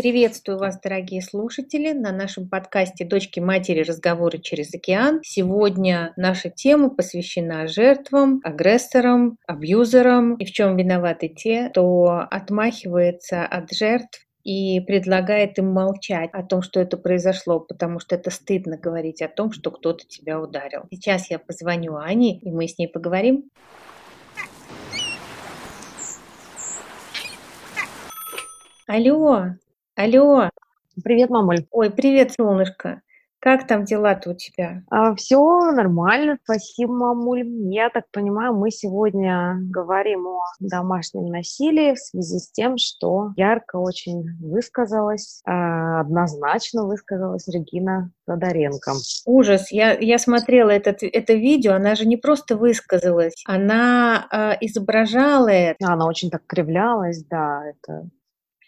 Приветствую вас, дорогие слушатели, на нашем подкасте «Дочки матери. Разговоры через океан». Сегодня наша тема посвящена жертвам, агрессорам, абьюзерам и в чем виноваты те, кто отмахивается от жертв и предлагает им молчать о том, что это произошло, потому что это стыдно говорить о том, что кто-то тебя ударил. Сейчас я позвоню Ане, и мы с ней поговорим. Алло, Алло. Привет, мамуль. Ой, привет, солнышко. Как там дела-то у тебя? А, все нормально, спасибо, мамуль. Я так понимаю, мы сегодня говорим о домашнем насилии в связи с тем, что ярко очень высказалась, а, однозначно высказалась Регина Тодоренко. Ужас. Я, я смотрела этот, это видео, она же не просто высказалась, она э, изображала это. Она очень так кривлялась, да, это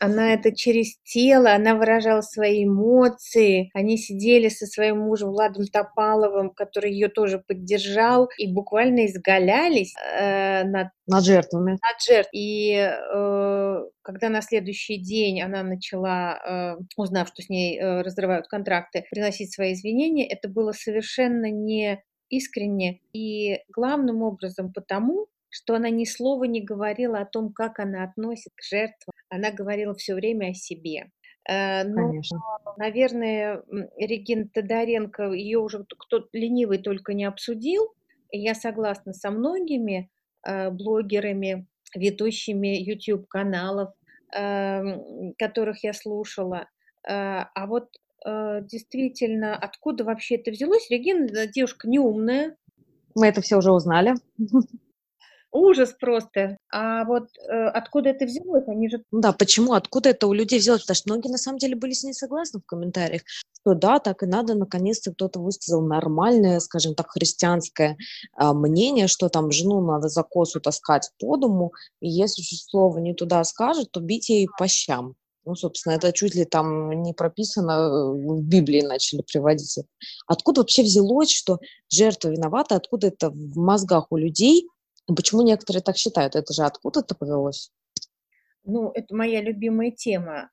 она это через тело, она выражала свои эмоции. Они сидели со своим мужем Владом Топаловым, который ее тоже поддержал, и буквально изгалялись э, над, над жертвами. Над жертв. И э, когда на следующий день она начала, э, узнав, что с ней э, разрывают контракты, приносить свои извинения, это было совершенно не искренне и главным образом потому, что она ни слова не говорила о том, как она относится к жертвам. Она говорила все время о себе. Ну, Конечно. наверное, Регина Тодоренко, ее уже кто-то ленивый только не обсудил. Я согласна со многими э, блогерами, ведущими YouTube-каналов, эм, которых я слушала. Э, а вот действительно, откуда вообще это взялось? Регина девушка неумная. Мы это все уже узнали. Ужас просто. А вот э, откуда это взялось? Они же... Ну да, почему? Откуда это у людей взялось? Потому что многие на самом деле были с ней согласны в комментариях, что да, так и надо, наконец-то кто-то высказал нормальное, скажем так, христианское э, мнение, что там жену надо за косу таскать по дому, и если слово не туда скажет, то бить ей по щам. Ну, собственно, это чуть ли там не прописано, э, в Библии начали приводить. Откуда вообще взялось, что жертва виновата, откуда это в мозгах у людей – почему некоторые так считают? Это же откуда-то повелось? Ну, это моя любимая тема.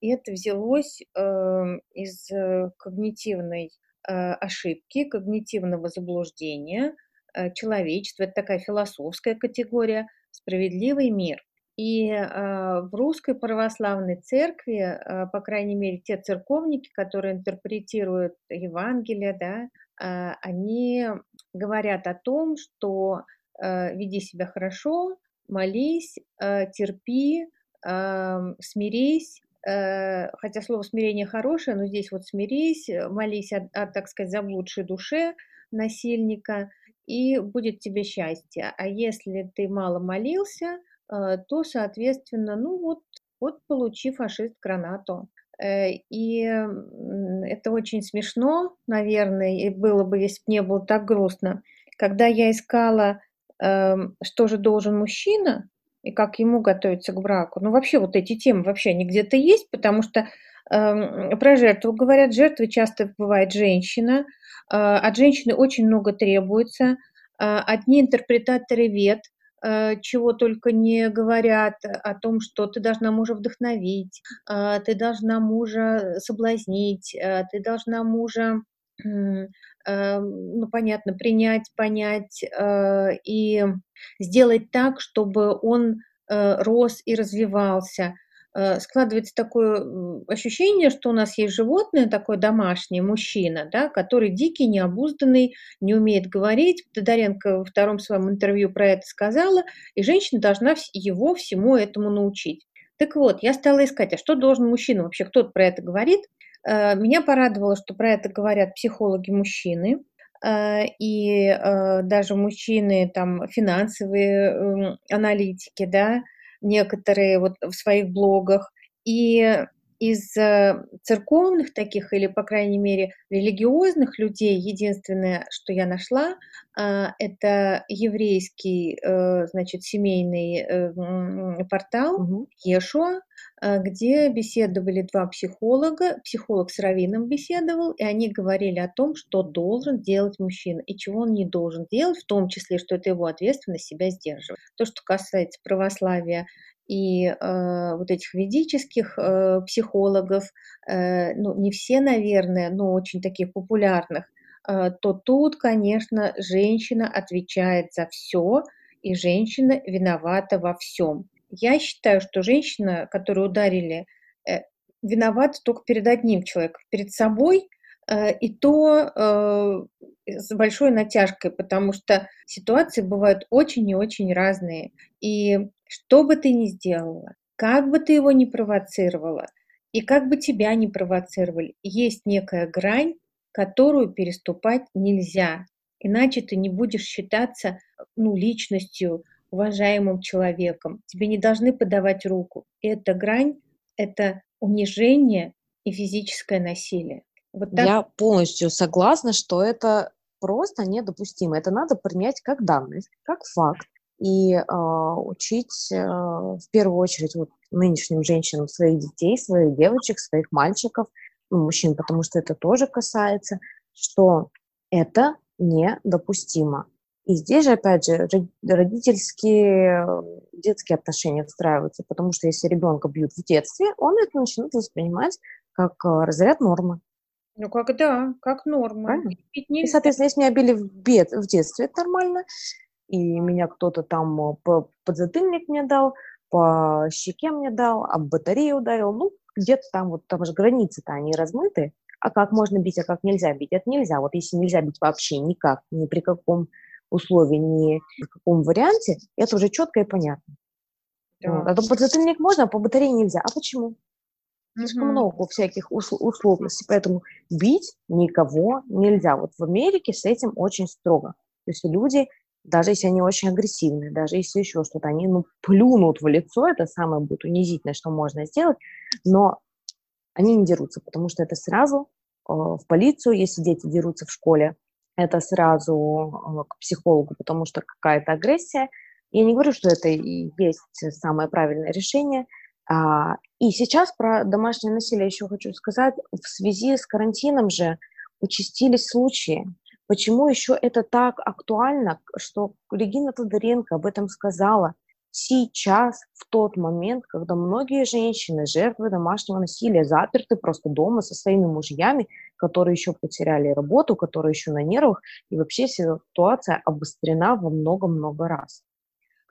И это взялось эм, из э, когнитивной э, ошибки, когнитивного заблуждения человечества. Это такая философская категория «справедливый мир». И в русской православной церкви, по крайней мере, те церковники, которые интерпретируют Евангелие, да, они говорят о том, что веди себя хорошо, молись, э, терпи, смирись, э, хотя слово смирение хорошее, но здесь вот смирись, молись о, о так сказать, заблудшей душе насильника, и будет тебе счастье. А если ты мало молился, то, соответственно, ну вот, вот получи фашист гранату. И это очень смешно, наверное, и было бы, если бы не было так грустно. Когда я искала что же должен мужчина и как ему готовиться к браку. Ну, вообще вот эти темы вообще они где-то есть, потому что э, про жертву говорят, жертвой часто бывает женщина, э, от женщины очень много требуется, э, одни интерпретаторы вет, э, чего только не говорят о том, что ты должна мужа вдохновить, ты должна мужа соблазнить, ты должна мужа Эм, ну, понятно, принять, понять э, и сделать так, чтобы он э, рос и развивался. Э, складывается такое ощущение, что у нас есть животное такое домашнее, мужчина, да, который дикий, необузданный, не умеет говорить. Тодоренко во втором своем интервью про это сказала, и женщина должна его всему этому научить. Так вот, я стала искать, а что должен мужчина вообще, кто-то про это говорит, Э, меня порадовало, что про это говорят психологи-мужчины, э, и э, даже мужчины, там, финансовые эм, аналитики, да, некоторые вот в своих блогах. И из церковных таких, или, по крайней мере, религиозных людей, единственное, что я нашла, это еврейский, значит, семейный портал угу. Ешуа, а, где беседовали два психолога, психолог с раввином беседовал, и они говорили о том, что должен делать мужчина и чего он не должен делать, в том числе, что это его ответственность себя сдерживать. То, что касается православия и э, вот этих ведических э, психологов, э, ну, не все, наверное, но очень таких популярных, э, то тут, конечно, женщина отвечает за все, и женщина виновата во всем. Я считаю, что женщина, которую ударили, э, виновата только перед одним человеком, перед собой, и то э, с большой натяжкой, потому что ситуации бывают очень и очень разные. И что бы ты ни сделала, как бы ты его ни провоцировала, и как бы тебя ни провоцировали, есть некая грань, которую переступать нельзя. Иначе ты не будешь считаться ну, личностью, уважаемым человеком. Тебе не должны подавать руку. И эта грань – это унижение и физическое насилие. Вот так. Я полностью согласна, что это просто недопустимо. Это надо принять как данность, как факт и э, учить э, в первую очередь вот, нынешним женщинам своих детей, своих девочек, своих мальчиков, ну, мужчин, потому что это тоже касается, что это недопустимо. И здесь же, опять же, родительские, детские отношения встраиваются, потому что если ребенка бьют в детстве, он это начнет воспринимать как э, разряд нормы. Ну, как да, как норма. И, соответственно, если меня били в, бед, в детстве, это нормально, и меня кто-то там э, по подзатыльник мне дал, по щеке мне дал, об батарею ударил, ну, где-то там, вот там же границы-то, они размыты, а как можно бить, а как нельзя бить, это нельзя. Вот если нельзя бить вообще никак, ни при каком условии, ни в каком варианте, это уже четко и понятно. Да. Вот. А то подзатыльник можно, а по батарее нельзя. А почему? Слишком угу. много всяких усл- условностей, поэтому бить никого нельзя. Вот в Америке с этим очень строго. То есть люди, даже если они очень агрессивные, даже если еще что-то, они ну, плюнут в лицо, это самое будет унизительное, что можно сделать, но они не дерутся, потому что это сразу э, в полицию, если дети дерутся в школе, это сразу э, к психологу, потому что какая-то агрессия. Я не говорю, что это и есть самое правильное решение. А, и сейчас про домашнее насилие еще хочу сказать. В связи с карантином же участились случаи. Почему еще это так актуально, что Регина Тодоренко об этом сказала? сейчас, в тот момент, когда многие женщины, жертвы домашнего насилия, заперты просто дома со своими мужьями, которые еще потеряли работу, которые еще на нервах, и вообще ситуация обострена во много-много раз.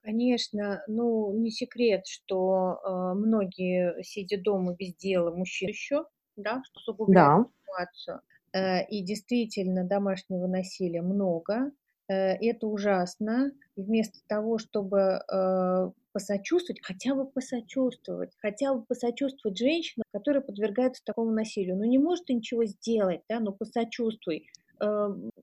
Конечно, ну не секрет, что э, многие, сидя дома без дела, мужчины еще, да, что усугубляет да. ситуацию. Э, и действительно домашнего насилия много. Э, это ужасно. И вместо того, чтобы э, посочувствовать, хотя бы посочувствовать, хотя бы посочувствовать женщинам, которые подвергаются такому насилию. Ну, не может ты ничего сделать, да, ну, посочувствуй, э,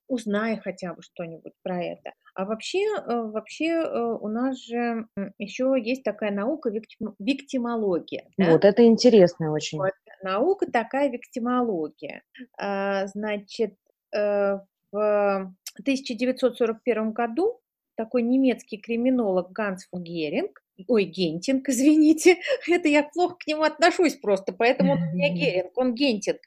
узнай хотя бы что-нибудь про это. А вообще, вообще у нас же еще есть такая наука виктимология. Да? Вот, это интересно очень. Вот, наука такая виктимология. А, значит, в 1941 году такой немецкий криминолог Ганс фон Геринг, ой, Гентинг, извините, это я плохо к нему отношусь просто, поэтому он у меня Геринг, он Гентинг,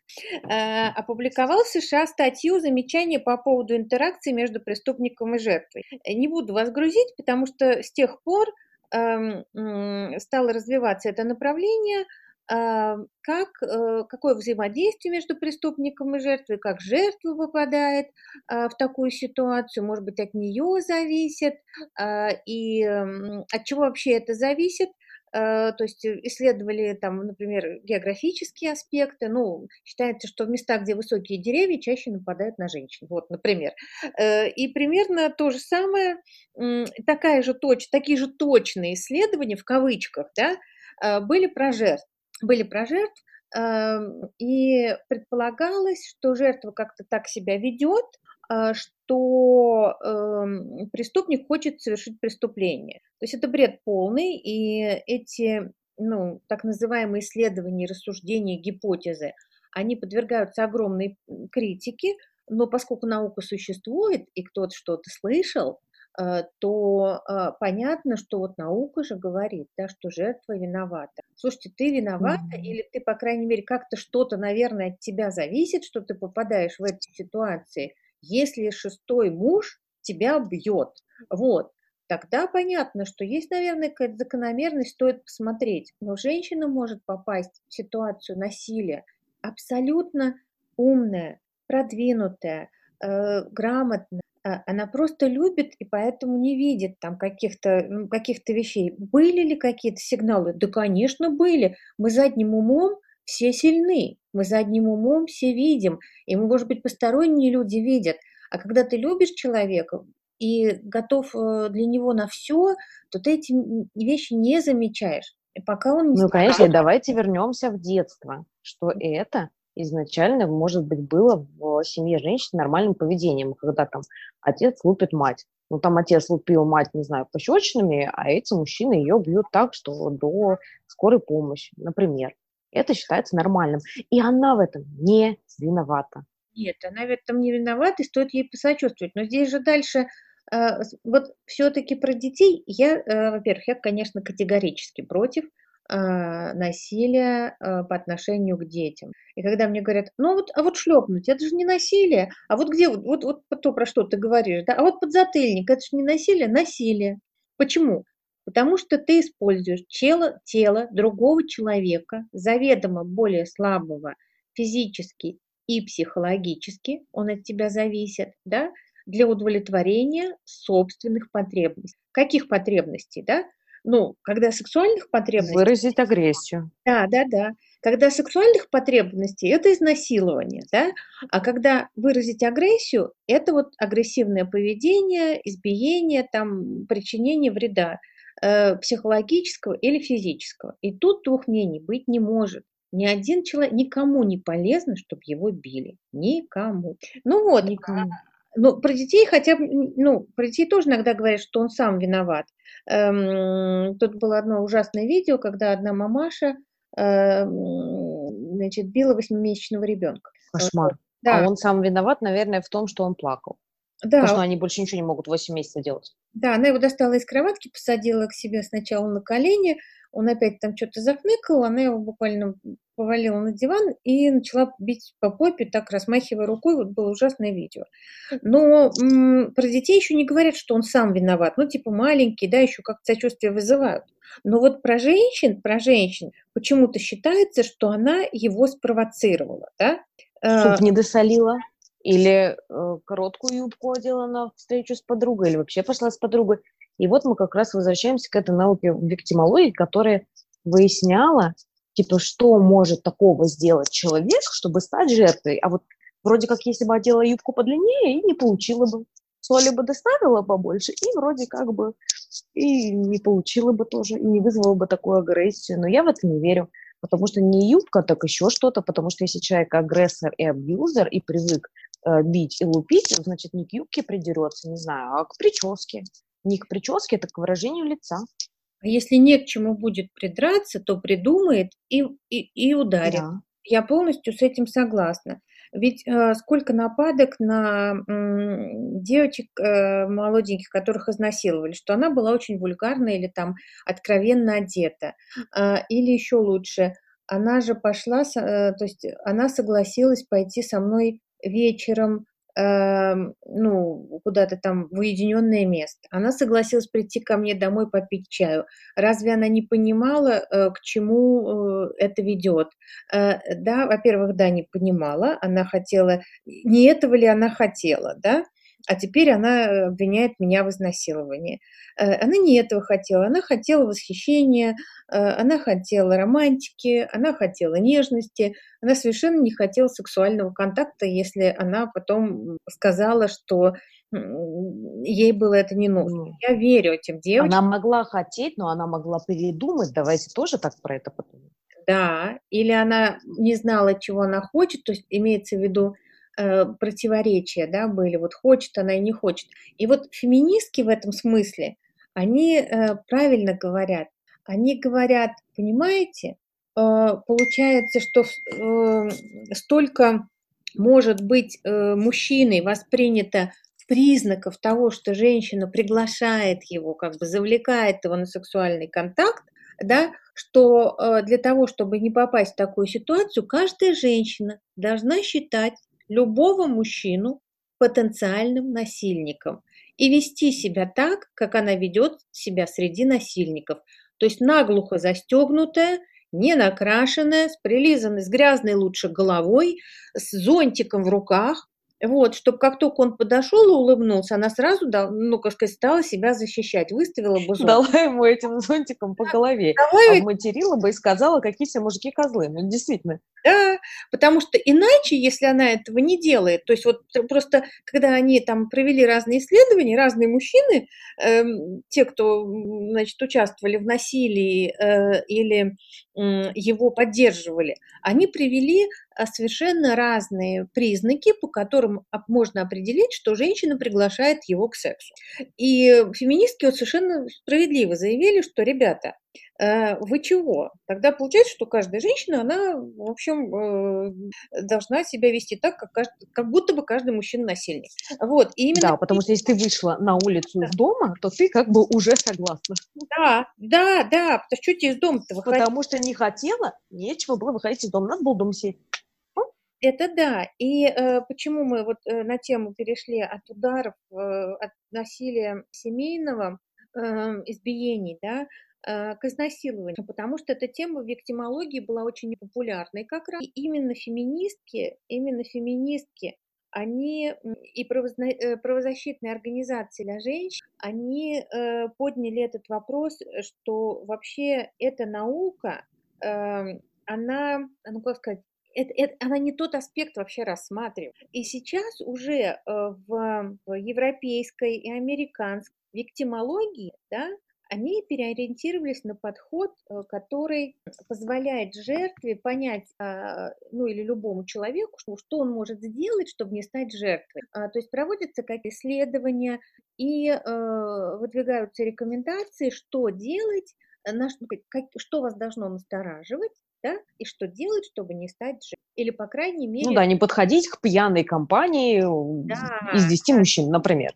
э, опубликовал в США статью замечания по поводу интеракции между преступником и жертвой. Не буду вас грузить, потому что с тех пор э, стало развиваться это направление, как, э, какое взаимодействие между преступником и жертвой, как жертва попадает а, в такую ситуацию, может быть, от нее зависит, а, и от чего вообще это зависит. То есть исследовали там, например, географические аспекты. Ну, считается, что в местах, где высокие деревья, чаще нападают на женщин. Вот, например. Э, и примерно то же самое, такая же точ, такие же точные исследования, в кавычках, да, были про жертв были про жертв, эм, и предполагалось, что жертва как-то так себя ведет, а, что эм, преступник хочет совершить преступление. То есть это бред полный, и эти ну, так называемые исследования, рассуждения, гипотезы, они подвергаются огромной критике, но поскольку наука существует, и кто-то что-то слышал, Э, то э, понятно, что вот наука же говорит, да, что жертва виновата. Слушайте, ты виновата, mm-hmm. или ты, по крайней мере, как-то что-то, наверное, от тебя зависит, что ты попадаешь в эти ситуации, если шестой муж тебя бьет. Вот. тогда понятно, что есть, наверное, какая-то закономерность, стоит посмотреть. Но женщина может попасть в ситуацию насилия абсолютно умная, продвинутая, э, грамотная, она просто любит и поэтому не видит там каких-то ну, каких вещей. Были ли какие-то сигналы? Да, конечно, были. Мы задним умом все сильны, мы задним умом все видим, и, может быть, посторонние люди видят. А когда ты любишь человека и готов э, для него на все, то ты эти вещи не замечаешь. И пока он не Ну, конечно, давайте вернемся в детство, что это изначально, может быть, было в семье женщин нормальным поведением, когда там отец лупит мать. Ну, там отец лупил мать, не знаю, пощечинами, а эти мужчины ее бьют так, что до скорой помощи, например. Это считается нормальным. И она в этом не виновата. Нет, она в этом не виновата, и стоит ей посочувствовать. Но здесь же дальше э, вот все-таки про детей я, э, во-первых, я, конечно, категорически против насилия а, по отношению к детям. И когда мне говорят, ну вот, а вот шлепнуть, это же не насилие, а вот где, вот, вот, вот то, про что ты говоришь, да, а вот подзатыльник, это же не насилие, насилие. Почему? Потому что ты используешь тело, тело другого человека, заведомо более слабого физически и психологически, он от тебя зависит, да, для удовлетворения собственных потребностей. Каких потребностей, да? Ну, когда сексуальных потребностей... Выразить агрессию. Да, да, да. Когда сексуальных потребностей – это изнасилование, да? А когда выразить агрессию – это вот агрессивное поведение, избиение, там, причинение вреда э, психологического или физического. И тут двух мнений быть не может. Ни один человек, никому не полезно, чтобы его били. Никому. Ну вот, никому. Ну, про детей хотя бы, ну, про детей тоже иногда говорят, что он сам виноват. Эм, тут было одно ужасное видео, когда одна мамаша, э, значит, била восьмимесячного ребенка. Кошмар. Да. А он сам виноват, наверное, в том, что он плакал. Да. Потому что они больше ничего не могут 8 месяцев делать. Да, она его достала из кроватки, посадила к себе сначала на колени, он опять там что-то захныкал, она его буквально повалила на диван и начала бить по попе, так размахивая рукой, вот было ужасное видео. Но м- про детей еще не говорят, что он сам виноват, ну типа маленький, да, еще как-то сочувствие вызывают. Но вот про женщин, про женщин почему-то считается, что она его спровоцировала, да. Суп а, не досолила? Или э, короткую юбку одела на встречу с подругой, или вообще пошла с подругой. И вот мы как раз возвращаемся к этой науке виктимологии, которая выясняла, типа, что может такого сделать человек, чтобы стать жертвой. А вот вроде как, если бы одела юбку подлиннее, и не получила бы. Соли бы доставила побольше, и вроде как бы и не получила бы тоже, и не вызвала бы такую агрессию. Но я в это не верю. Потому что не юбка, так еще что-то, потому что если человек агрессор и абьюзер и привык э, бить и лупить, значит, не к юбке придерется, не знаю, а к прическе. Не к прическе, это к выражению лица. А если не к чему будет придраться, то придумает и, и, и ударит. Да. Я полностью с этим согласна. Ведь э, сколько нападок на э, девочек э, молоденьких, которых изнасиловали, что она была очень вульгарна или там откровенно одета. Э, или еще лучше, она же пошла, э, то есть она согласилась пойти со мной вечером Эм, ну, куда-то там в уединенное место. Она согласилась прийти ко мне домой попить чаю. Разве она не понимала, э, к чему э, это ведет? Э, да, во-первых, да, не понимала. Она хотела, не этого ли она хотела, да? А теперь она обвиняет меня в изнасиловании. Она не этого хотела, она хотела восхищения, она хотела романтики, она хотела нежности, она совершенно не хотела сексуального контакта, если она потом сказала, что ей было это не нужно. Ну, Я верю этим девочкам. Она могла хотеть, но она могла передумать. Давайте тоже так про это подумаем. Да, или она не знала, чего она хочет, то есть имеется в виду э, противоречия, да, были. Вот хочет она и не хочет. И вот феминистки в этом смысле, они э, правильно говорят. Они говорят, понимаете, Э, получается, что э, столько может быть э, мужчиной воспринято признаков того, что женщина приглашает его, как бы завлекает его на сексуальный контакт, да, что для того, чтобы не попасть в такую ситуацию, каждая женщина должна считать любого мужчину потенциальным насильником. и вести себя так, как она ведет себя среди насильников. То есть наглухо застегнутая, не накрашенная, с прилизанной, с грязной лучше головой, с зонтиком в руках, вот, чтобы как только он подошел и улыбнулся, она сразу, ну, как сказать, стала себя защищать, выставила бы зонтик. Дала ему этим зонтиком по голове, Давай... обматерила бы и сказала, какие все мужики козлы. Ну, действительно. Да, потому что иначе, если она этого не делает, то есть вот просто, когда они там провели разные исследования, разные мужчины, э, те, кто, значит, участвовали в насилии э, или э, его поддерживали, они привели совершенно разные признаки, по которым можно определить, что женщина приглашает его к сексу. И феминистки вот совершенно справедливо заявили, что, ребята, э, вы чего? Тогда получается, что каждая женщина, она, в общем, э, должна себя вести так, как, каждый, как будто бы каждый мужчина насильник. Вот, и именно... Да, потому что если ты вышла на улицу да. из дома, то ты как бы уже согласна. Да, да, да, потому что что тебе из дома-то выходить? Потому что не хотела, нечего было выходить из дома, надо было дома сидеть. Это да. И э, почему мы вот э, на тему перешли от ударов, э, от насилия семейного, э, избиений, да, э, к изнасилованию, потому что эта тема в виктимологии была очень популярной как раз. И именно феминистки, именно феминистки, они и э, правозащитные организации для женщин, они э, подняли этот вопрос, что вообще эта наука, э, она, ну как сказать, это, это, она не тот аспект вообще рассматривает. И сейчас уже э, в, в европейской и американской виктимологии, да, они переориентировались на подход, э, который позволяет жертве понять, а, ну или любому человеку, что, что он может сделать, чтобы не стать жертвой. А, то есть проводятся какие-то исследования и э, выдвигаются рекомендации, что делать, на, что вас должно настораживать, да, и что делать, чтобы не стать жертвой. Или, по крайней мере... Ну да, не подходить к пьяной компании да, из 10 да. мужчин, например.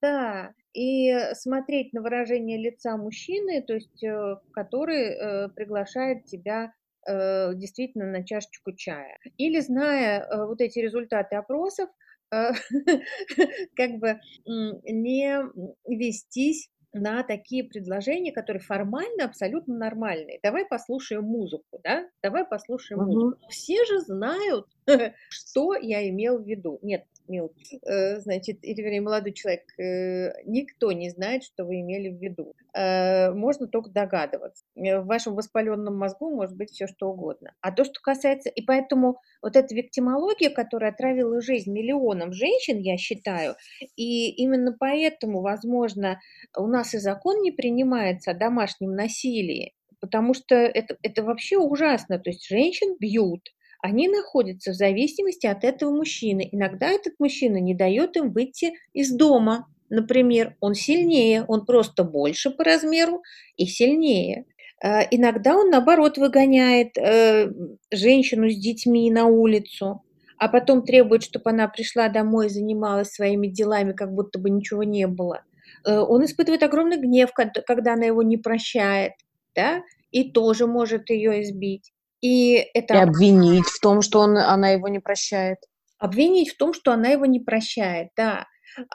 Да, и смотреть на выражение лица мужчины, то есть э, который э, приглашает тебя э, действительно на чашечку чая. Или зная вот эти результаты опросов, как бы не вестись на такие предложения, которые формально абсолютно нормальные. Давай послушаем музыку, да? Давай послушаем угу. музыку. Все же знают, что я имел в виду. Нет, мил, э, значит, или, вернее, молодой человек, э, никто не знает, что вы имели в виду. Э, можно только догадываться. В вашем воспаленном мозгу может быть все что угодно. А то, что касается... И поэтому вот эта виктимология, которая отравила жизнь миллионам женщин, я считаю, и именно поэтому, возможно, у нас и закон не принимается о домашнем насилии, потому что это, это вообще ужасно. То есть женщин бьют, они находятся в зависимости от этого мужчины. Иногда этот мужчина не дает им выйти из дома. Например, он сильнее, он просто больше по размеру и сильнее. А, иногда он, наоборот, выгоняет э, женщину с детьми на улицу, а потом требует, чтобы она пришла домой и занималась своими делами, как будто бы ничего не было. Э, он испытывает огромный гнев, когда она его не прощает, да, и тоже может ее избить. И, это... и обвинить в том, что он, она его не прощает. Обвинить в том, что она его не прощает, да.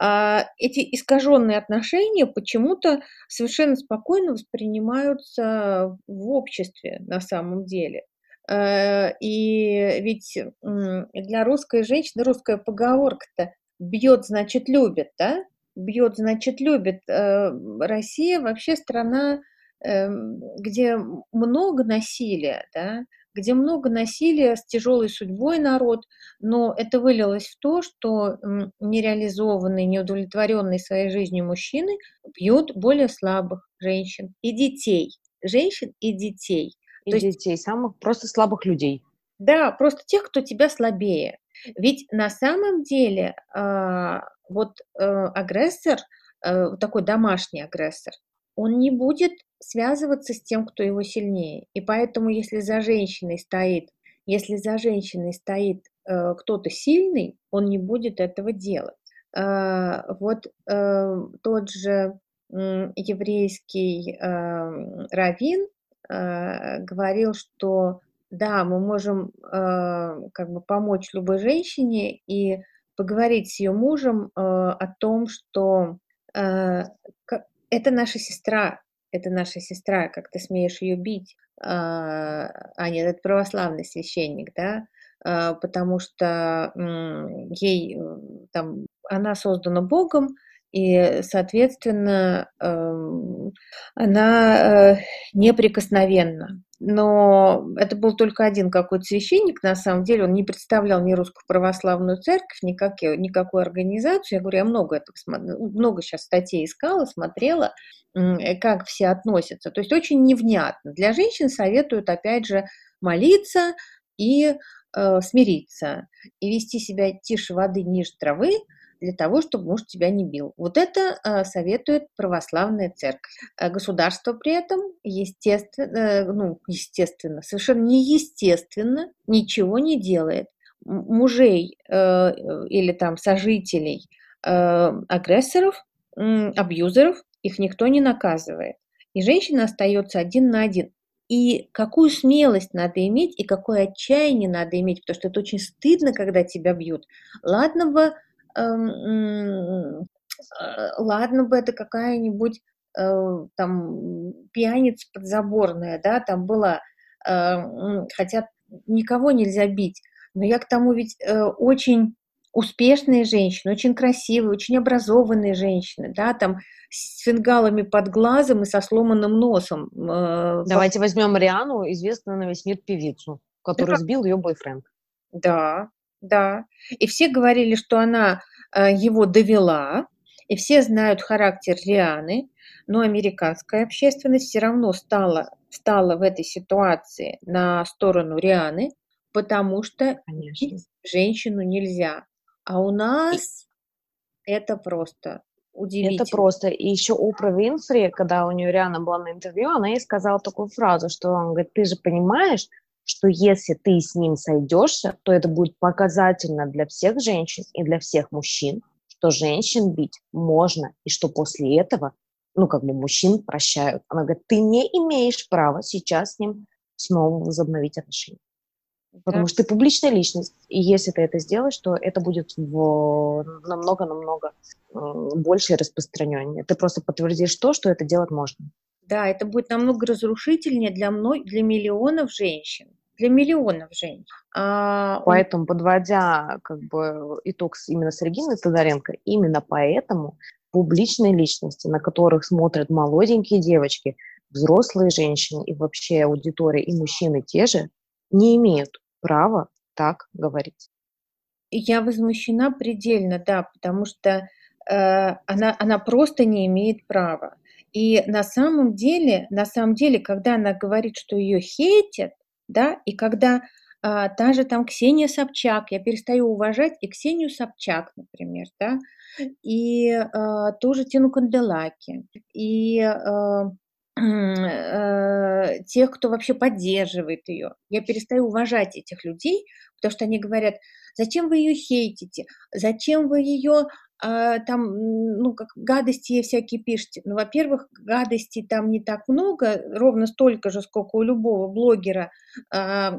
А эти искаженные отношения почему-то совершенно спокойно воспринимаются в обществе на самом деле. Э, и ведь для русской женщины русская поговорка-то бьет, значит, любит, да? Бьет, значит, любит. Э, Россия вообще страна, эм, где много насилия, да, где много насилия, с тяжелой судьбой народ, но это вылилось в то, что нереализованные, неудовлетворенные своей жизнью мужчины бьют более слабых женщин и детей. Женщин и детей. И то детей, есть, самых просто слабых людей. Да, просто тех, кто тебя слабее. Ведь на самом деле э, вот э, агрессор, э, такой домашний агрессор, он не будет связываться с тем, кто его сильнее. И поэтому, если за женщиной стоит, если за женщиной стоит э, кто-то сильный, он не будет этого делать. Э, вот э, тот же э, еврейский э, раввин э, говорил, что да, мы можем э, как бы помочь любой женщине и поговорить с ее мужем э, о том, что э, это наша сестра, это наша сестра, как ты смеешь ее бить, а, а нет, это православный священник, да, а, потому что ей э, там, она создана Богом, и, соответственно, эм, она э, неприкосновенна. Но это был только один какой-то священник, на самом деле, он не представлял ни русскую православную церковь, никак, никакую организацию. Я говорю, я много, это, много сейчас статей искала, смотрела, как все относятся. То есть очень невнятно. Для женщин советуют, опять же, молиться и э, смириться, и вести себя тише воды, ниже травы, для того, чтобы муж тебя не бил. Вот это э, советует православная церковь. А государство при этом, естественно, э, ну, естественно, совершенно неестественно ничего не делает. Мужей э, или там сожителей э, агрессоров, абьюзеров, их никто не наказывает. И женщина остается один на один. И какую смелость надо иметь, и какое отчаяние надо иметь, потому что это очень стыдно, когда тебя бьют. Ладно бы ладно бы это какая-нибудь э, там пьяница подзаборная, да, там была, э, хотя никого нельзя бить, но я к тому ведь очень успешные женщины, очень красивые, очень образованные женщины, да, там с фингалами под глазом и со сломанным носом. Давайте возьмем Риану, известную на весь мир певицу, которую да. сбил ее бойфренд. Да, да. И все говорили, что она э, его довела, и все знают характер Рианы, но американская общественность все равно стала, стала в этой ситуации на сторону Рианы, потому что Конечно. женщину нельзя. А у нас и... это просто удивительно. Это просто. И еще Опра Винфри, когда у нее Риана была на интервью, она ей сказала такую фразу, что он говорит, ты же понимаешь, что если ты с ним сойдешься, то это будет показательно для всех женщин и для всех мужчин, что женщин бить можно, и что после этого, ну, как бы мужчин прощают. Она говорит, ты не имеешь права сейчас с ним снова возобновить отношения. Потому что ты публичная личность, и если ты это сделаешь, то это будет намного-намного больше распространение. Ты просто подтвердишь то, что это делать можно. Да, это будет намного разрушительнее для, мной, для миллионов женщин для миллионов женщин. А, поэтому, подводя как бы итог именно с Региной Тодоренко, именно поэтому публичные личности, на которых смотрят молоденькие девочки, взрослые женщины и вообще аудитория, и мужчины те же, не имеют права так говорить. Я возмущена предельно, да, потому что э, она, она просто не имеет права. И на самом деле, на самом деле, когда она говорит, что ее хейтят, да, и когда а, та же там Ксения Собчак, я перестаю уважать и Ксению Собчак, например, да, и а, тоже Тину Канделаки, и а, э, тех, кто вообще поддерживает ее. Я перестаю уважать этих людей, потому что они говорят, зачем вы ее хейтите, зачем вы ее а, там, ну, как гадости всякие пишете. Ну, во-первых, гадостей там не так много, ровно столько же, сколько у любого блогера, а,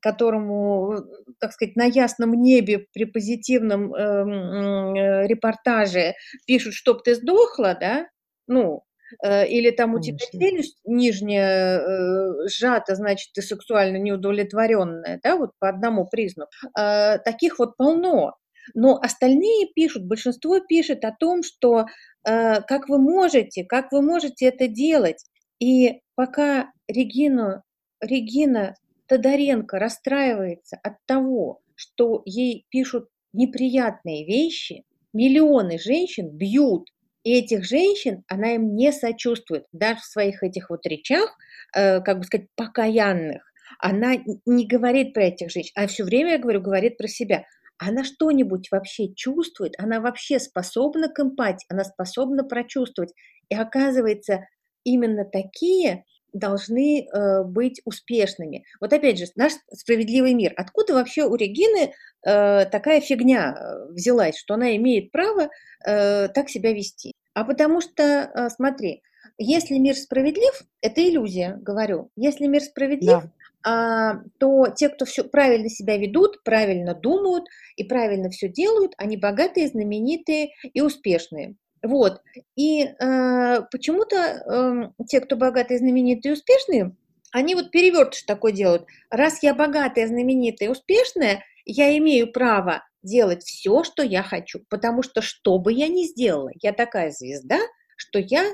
которому, так сказать, на ясном небе при позитивном эм, э, репортаже пишут, чтоб ты сдохла, да, ну, э, или там у тебя челюсть нижняя э, сжата, значит, ты сексуально неудовлетворенная, да, вот по одному признаку. Э, таких вот полно. Но остальные пишут, большинство пишет о том, что э, как вы можете, как вы можете это делать. И пока Регину, Регина Тодоренко расстраивается от того, что ей пишут неприятные вещи, миллионы женщин бьют и этих женщин она им не сочувствует. Даже в своих этих вот речах, э, как бы сказать, покаянных, она не говорит про этих женщин, а все время, я говорю, говорит про себя она что-нибудь вообще чувствует, она вообще способна к эмпатии, она способна прочувствовать. И оказывается, именно такие должны э, быть успешными. Вот опять же, наш справедливый мир. Откуда вообще у Регины э, такая фигня э, взялась, что она имеет право э, так себя вести? А потому что, э, смотри, если мир справедлив, это иллюзия, говорю. Если мир справедлив, да то те, кто все правильно себя ведут, правильно думают и правильно все делают, они богатые, знаменитые и успешные. Вот. И э, почему-то э, те, кто богатые, знаменитые и успешные, они вот перевертыш такой делают. Раз я богатая, знаменитая успешная, я имею право делать все, что я хочу. Потому что что бы я ни сделала, я такая звезда, что я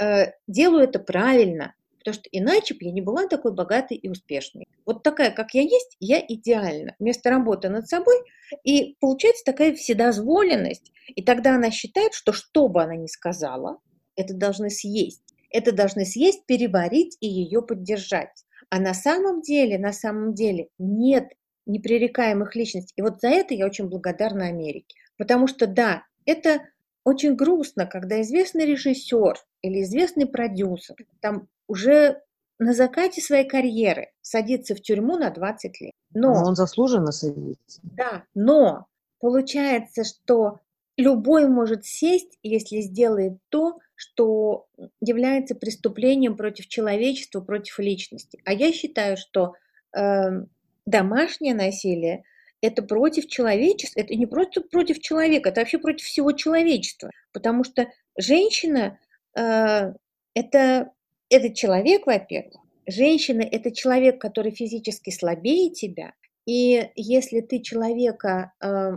э, делаю это правильно. Потому что иначе бы я не была такой богатой и успешной. Вот такая, как я есть, я идеальна. Вместо работы над собой. И получается такая вседозволенность. И тогда она считает, что что бы она ни сказала, это должны съесть. Это должны съесть, переварить и ее поддержать. А на самом деле, на самом деле нет непререкаемых личностей. И вот за это я очень благодарна Америке. Потому что, да, это очень грустно, когда известный режиссер или известный продюсер там уже на закате своей карьеры садится в тюрьму на 20 лет. Но, но он заслуженно садится. Да, но получается, что любой может сесть, если сделает то, что является преступлением против человечества, против личности. А я считаю, что э, домашнее насилие это против человечества, это не просто против человека, это вообще против всего человечества, потому что женщина э, это этот человек, во-первых, женщина – это человек, который физически слабее тебя, и если ты человека, э,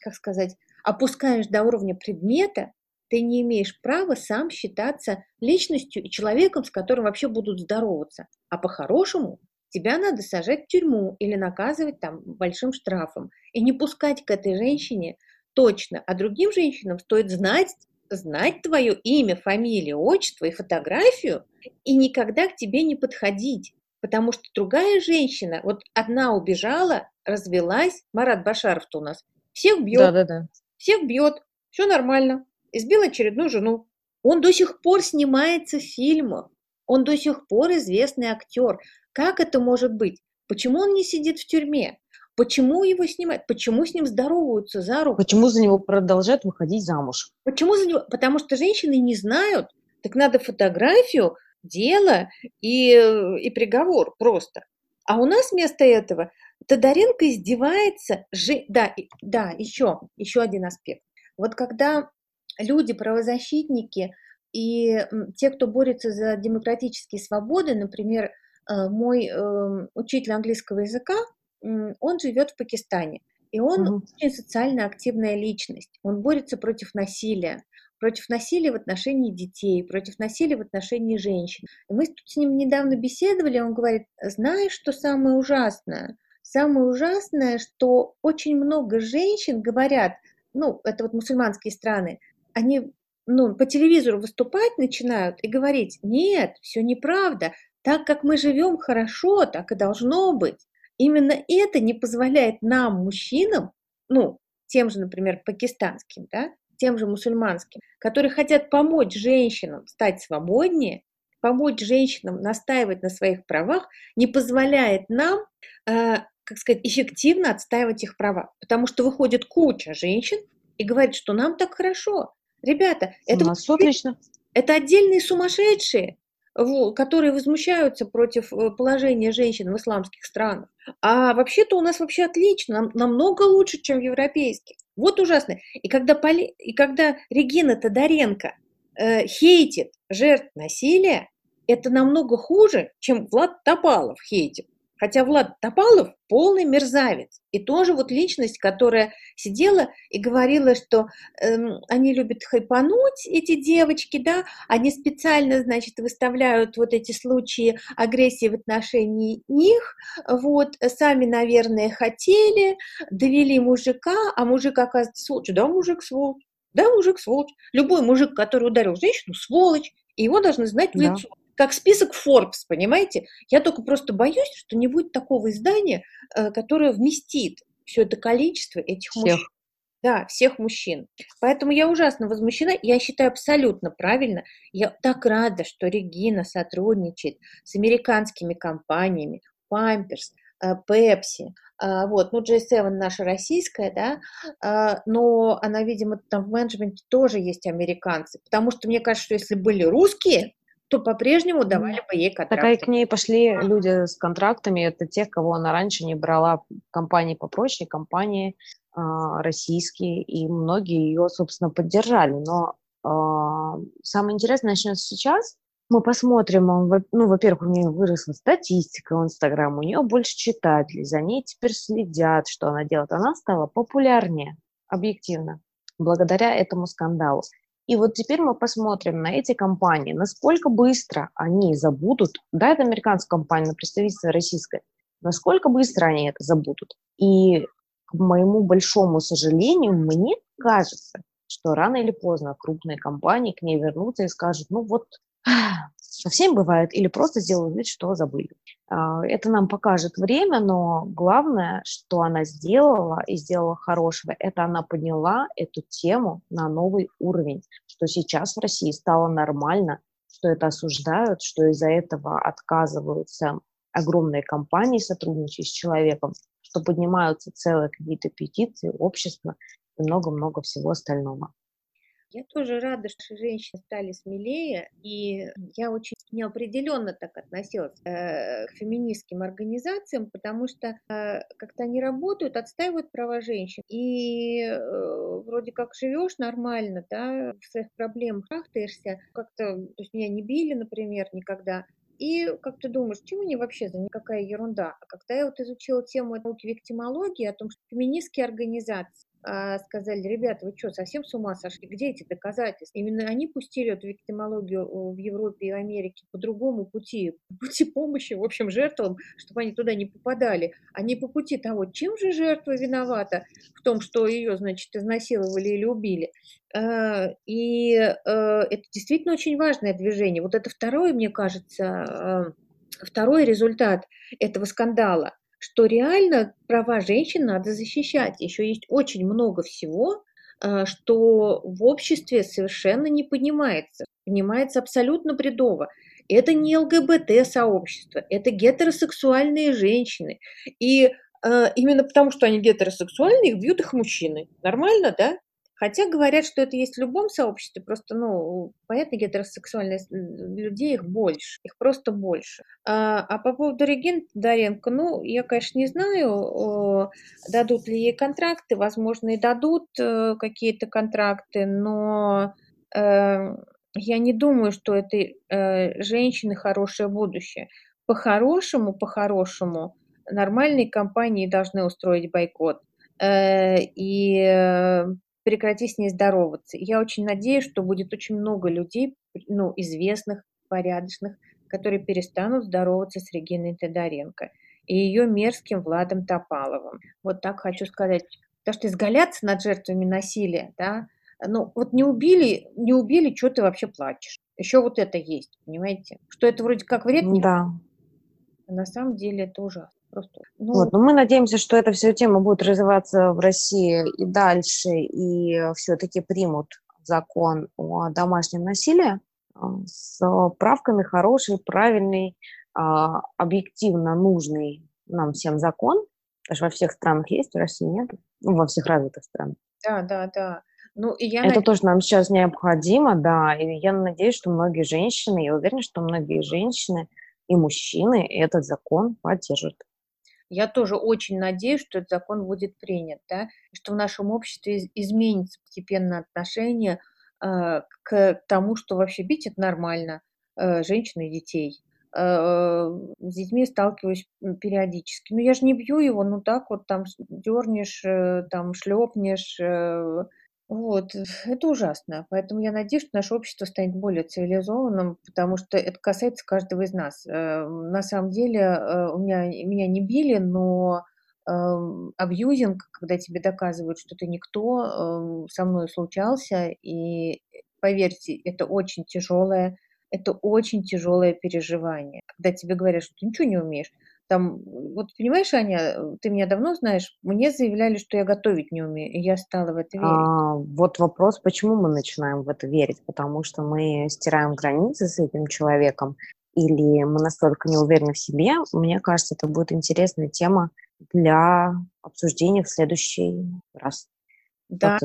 как сказать, опускаешь до уровня предмета, ты не имеешь права сам считаться личностью и человеком, с которым вообще будут здороваться. А по-хорошему тебя надо сажать в тюрьму или наказывать там большим штрафом. И не пускать к этой женщине точно. А другим женщинам стоит знать знать твое имя, фамилию, отчество и фотографию и никогда к тебе не подходить. Потому что другая женщина, вот одна убежала, развелась, Марат Башаров-то у нас, всех бьет, да, да, да. всех бьет, все нормально, избил очередную жену. Он до сих пор снимается в фильмах, он до сих пор известный актер. Как это может быть? Почему он не сидит в тюрьме? Почему его снимают? Почему с ним здороваются за руку? Почему за него продолжают выходить замуж? Почему за него? Потому что женщины не знают. Так надо фотографию, дело и, и приговор просто. А у нас вместо этого Тодоренко издевается. Жи... Да, да, еще, еще один аспект. Вот когда люди, правозащитники и те, кто борется за демократические свободы, например, э, мой эм, учитель английского языка, он живет в Пакистане, и он угу. очень социально активная личность. Он борется против насилия, против насилия в отношении детей, против насилия в отношении женщин. И мы тут с ним недавно беседовали, он говорит, знаешь, что самое ужасное? Самое ужасное, что очень много женщин говорят, ну, это вот мусульманские страны, они ну, по телевизору выступать начинают и говорить, нет, все неправда, так как мы живем хорошо, так и должно быть именно это не позволяет нам, мужчинам, ну, тем же, например, пакистанским, да, тем же мусульманским, которые хотят помочь женщинам стать свободнее, помочь женщинам настаивать на своих правах, не позволяет нам, э, как сказать, эффективно отстаивать их права. Потому что выходит куча женщин и говорит, что нам так хорошо. Ребята, это, это отдельные сумасшедшие, которые возмущаются против э, положения женщин в исламских странах. А вообще-то у нас вообще отлично, нам, намного лучше, чем в европейских. Вот ужасно. И когда, Поли... и когда Регина Тодоренко э, хейтит жертв насилия, это намного хуже, чем Влад Топалов хейтит. Хотя Влад Топалов полный мерзавец. И тоже вот личность, которая сидела и говорила, что эм, они любят хайпануть, эти девочки, да, они специально, значит, выставляют вот эти случаи агрессии в отношении них, вот, сами, наверное, хотели, довели мужика, а мужик, оказывается, сволочь. Да, мужик сволочь. Да, мужик сволочь. Любой мужик, который ударил женщину, сволочь, и его должны знать в да. лицо как список Forbes, понимаете? Я только просто боюсь, что не будет такого издания, э, которое вместит все это количество этих всех. мужчин. Да, всех мужчин. Поэтому я ужасно возмущена. Я считаю абсолютно правильно. Я так рада, что Регина сотрудничает с американскими компаниями, Pampers, э, Pepsi, э, вот, ну, J7 наша российская, да, но она, видимо, там в менеджменте тоже есть американцы, потому что мне кажется, что если были русские, то по-прежнему давали бы ей контракт. Так и к ней пошли люди с контрактами, это те, кого она раньше не брала, компании попроще, компании э, российские, и многие ее, собственно, поддержали. Но А, самое интересное начнется сейчас. Мы посмотрим, ну, во-первых, у нее выросла статистика в Инстаграм, у нее больше читателей, за ней теперь следят, что она делает. Она стала популярнее, объективно, благодаря этому скандалу. И вот теперь мы посмотрим на эти компании, насколько быстро они забудут, да, это американская компания, но представительство российское, насколько быстро они это забудут. И к моему большому сожалению, мне кажется, что рано или поздно крупные компании к ней вернутся и скажут, ну вот, совсем бывает, или просто сделают вид, что забыли. А, это нам покажет время, но главное, что она сделала и сделала хорошего, это она подняла эту тему на новый уровень, что сейчас в России стало нормально, что это осуждают, что из-за этого отказываются огромные компании, сотрудничая с человеком, что поднимаются целые какие-то петиции, общества и много-много всего остального. Я тоже рада, что женщины стали смелее, и я очень неопределенно так относилась э, к феминистским организациям, потому что э, как-то они работают, отстаивают права женщин, и э, вроде как живешь нормально, да, в своих проблемах трахтаешься, как-то, то есть меня не били, например, никогда, и как ты думаешь, чем они вообще за никакая ерунда? А когда я вот изучила тему науки виктимологии, о том, что феминистские организации сказали, ребята, вы что, совсем с ума сошли? Где эти доказательства? Именно они пустили эту виктимологию в Европе и Америке по другому пути, по пути помощи, в общем, жертвам, чтобы они туда не попадали, а не по пути того, чем же жертва виновата в том, что ее, значит, изнасиловали или убили. А, и э, это действительно очень важное движение. Вот это второе, мне кажется, а, второй результат этого скандала – что реально права женщин надо защищать. Еще есть очень много всего, а, что в обществе совершенно не понимается. Понимается абсолютно бредово. Это не ЛГБТ-сообщество, это гетеросексуальные женщины. И э, именно потому, что они гетеросексуальные, их бьют их мужчины. Нормально, да? Хотя говорят, что это есть в любом сообществе, просто, ну, понятно, гетеросексуальных людей их больше, их просто больше. А, а по поводу Регины Тодоренко, ну, я, конечно, не знаю, дадут ли ей контракты, возможно, и дадут э, какие-то контракты, но э, я не думаю, что этой э, женщины хорошее будущее. По-хорошему, по-хорошему, нормальные компании должны устроить бойкот. И прекрати с ней здороваться. Я очень надеюсь, что будет очень много людей, ну, известных, порядочных, которые перестанут здороваться с Региной Тодоренко и ее мерзким Владом Топаловым. Вот так хочу сказать. Потому что изгаляться над жертвами насилия, да, ну, вот не убили, не убили, что ты вообще плачешь? Еще вот это есть, понимаете? Что это вроде как вред, да. а на самом деле это ужасно. Просто, ну... Вот, но мы надеемся, что эта вся тема будет развиваться в России и дальше, и все-таки примут закон о домашнем насилии а, с правками хороший, правильный, а, объективно нужный нам всем закон. Даже во всех странах есть, в России нет. Ну, во всех развитых странах. Да, да, да. Ну, и я Это над... тоже нам сейчас необходимо, да. И я надеюсь, что многие женщины, я уверена, что многие женщины и мужчины этот закон поддержат. Я тоже очень надеюсь, что этот закон будет принят, да, что в нашем обществе изменится постепенно отношение э, к тому, что вообще бить это нормально, э, женщин и детей. Э, с детьми сталкиваюсь периодически. Ну, я же не бью его, ну так вот там дернешь, э, там шлепнешь, вот, это ужасно. Поэтому я надеюсь, что наше общество станет более цивилизованным, потому что это касается каждого из нас. Э, на самом деле э, у меня, меня не били, но эм, абьюзинг, когда тебе доказывают, что ты никто, эм, со мной случался, и поверьте, это очень тяжелое, это очень тяжелое переживание, когда тебе говорят, что ты ничего не умеешь. Там, вот понимаешь, Аня, ты меня давно знаешь, мне заявляли, что я готовить не умею, и я стала в это верить. А, вот вопрос, почему мы начинаем в это верить? Потому что мы стираем границы с этим человеком, или мы настолько не уверены в себе? Мне кажется, это будет интересная тема для обсуждения в следующий раз. Да,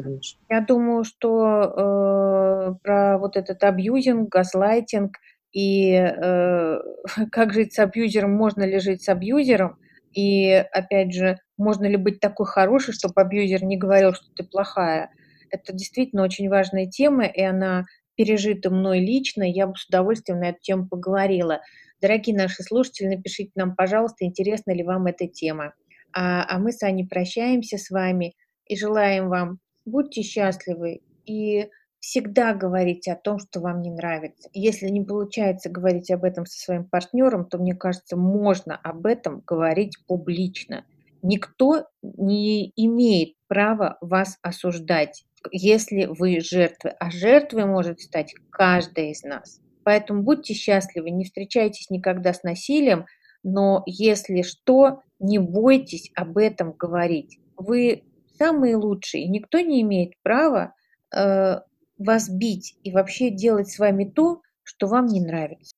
я думаю, что э, про вот этот абьюзинг, газлайтинг – и э, как жить с абьюзером, можно ли жить с абьюзером, и опять же, можно ли быть такой хорошей, чтобы абьюзер не говорил, что ты плохая. Это действительно очень важная тема, и она пережитым мной лично, я бы с удовольствием на эту тему поговорила. Дорогие наши слушатели, напишите нам, пожалуйста, интересна ли вам эта тема. А, а мы с Аней прощаемся с вами и желаем вам будьте счастливы и всегда говорите о том, что вам не нравится. Если не получается говорить об этом со своим партнером, то, мне кажется, можно об этом говорить публично. Никто не имеет права вас осуждать, если вы жертвы. А жертвой может стать каждая из нас. Поэтому будьте счастливы, не встречайтесь никогда с насилием, но если что, не бойтесь об этом говорить. Вы самые лучшие, никто не имеет права э, вас бить и вообще делать с вами то, что вам не нравится.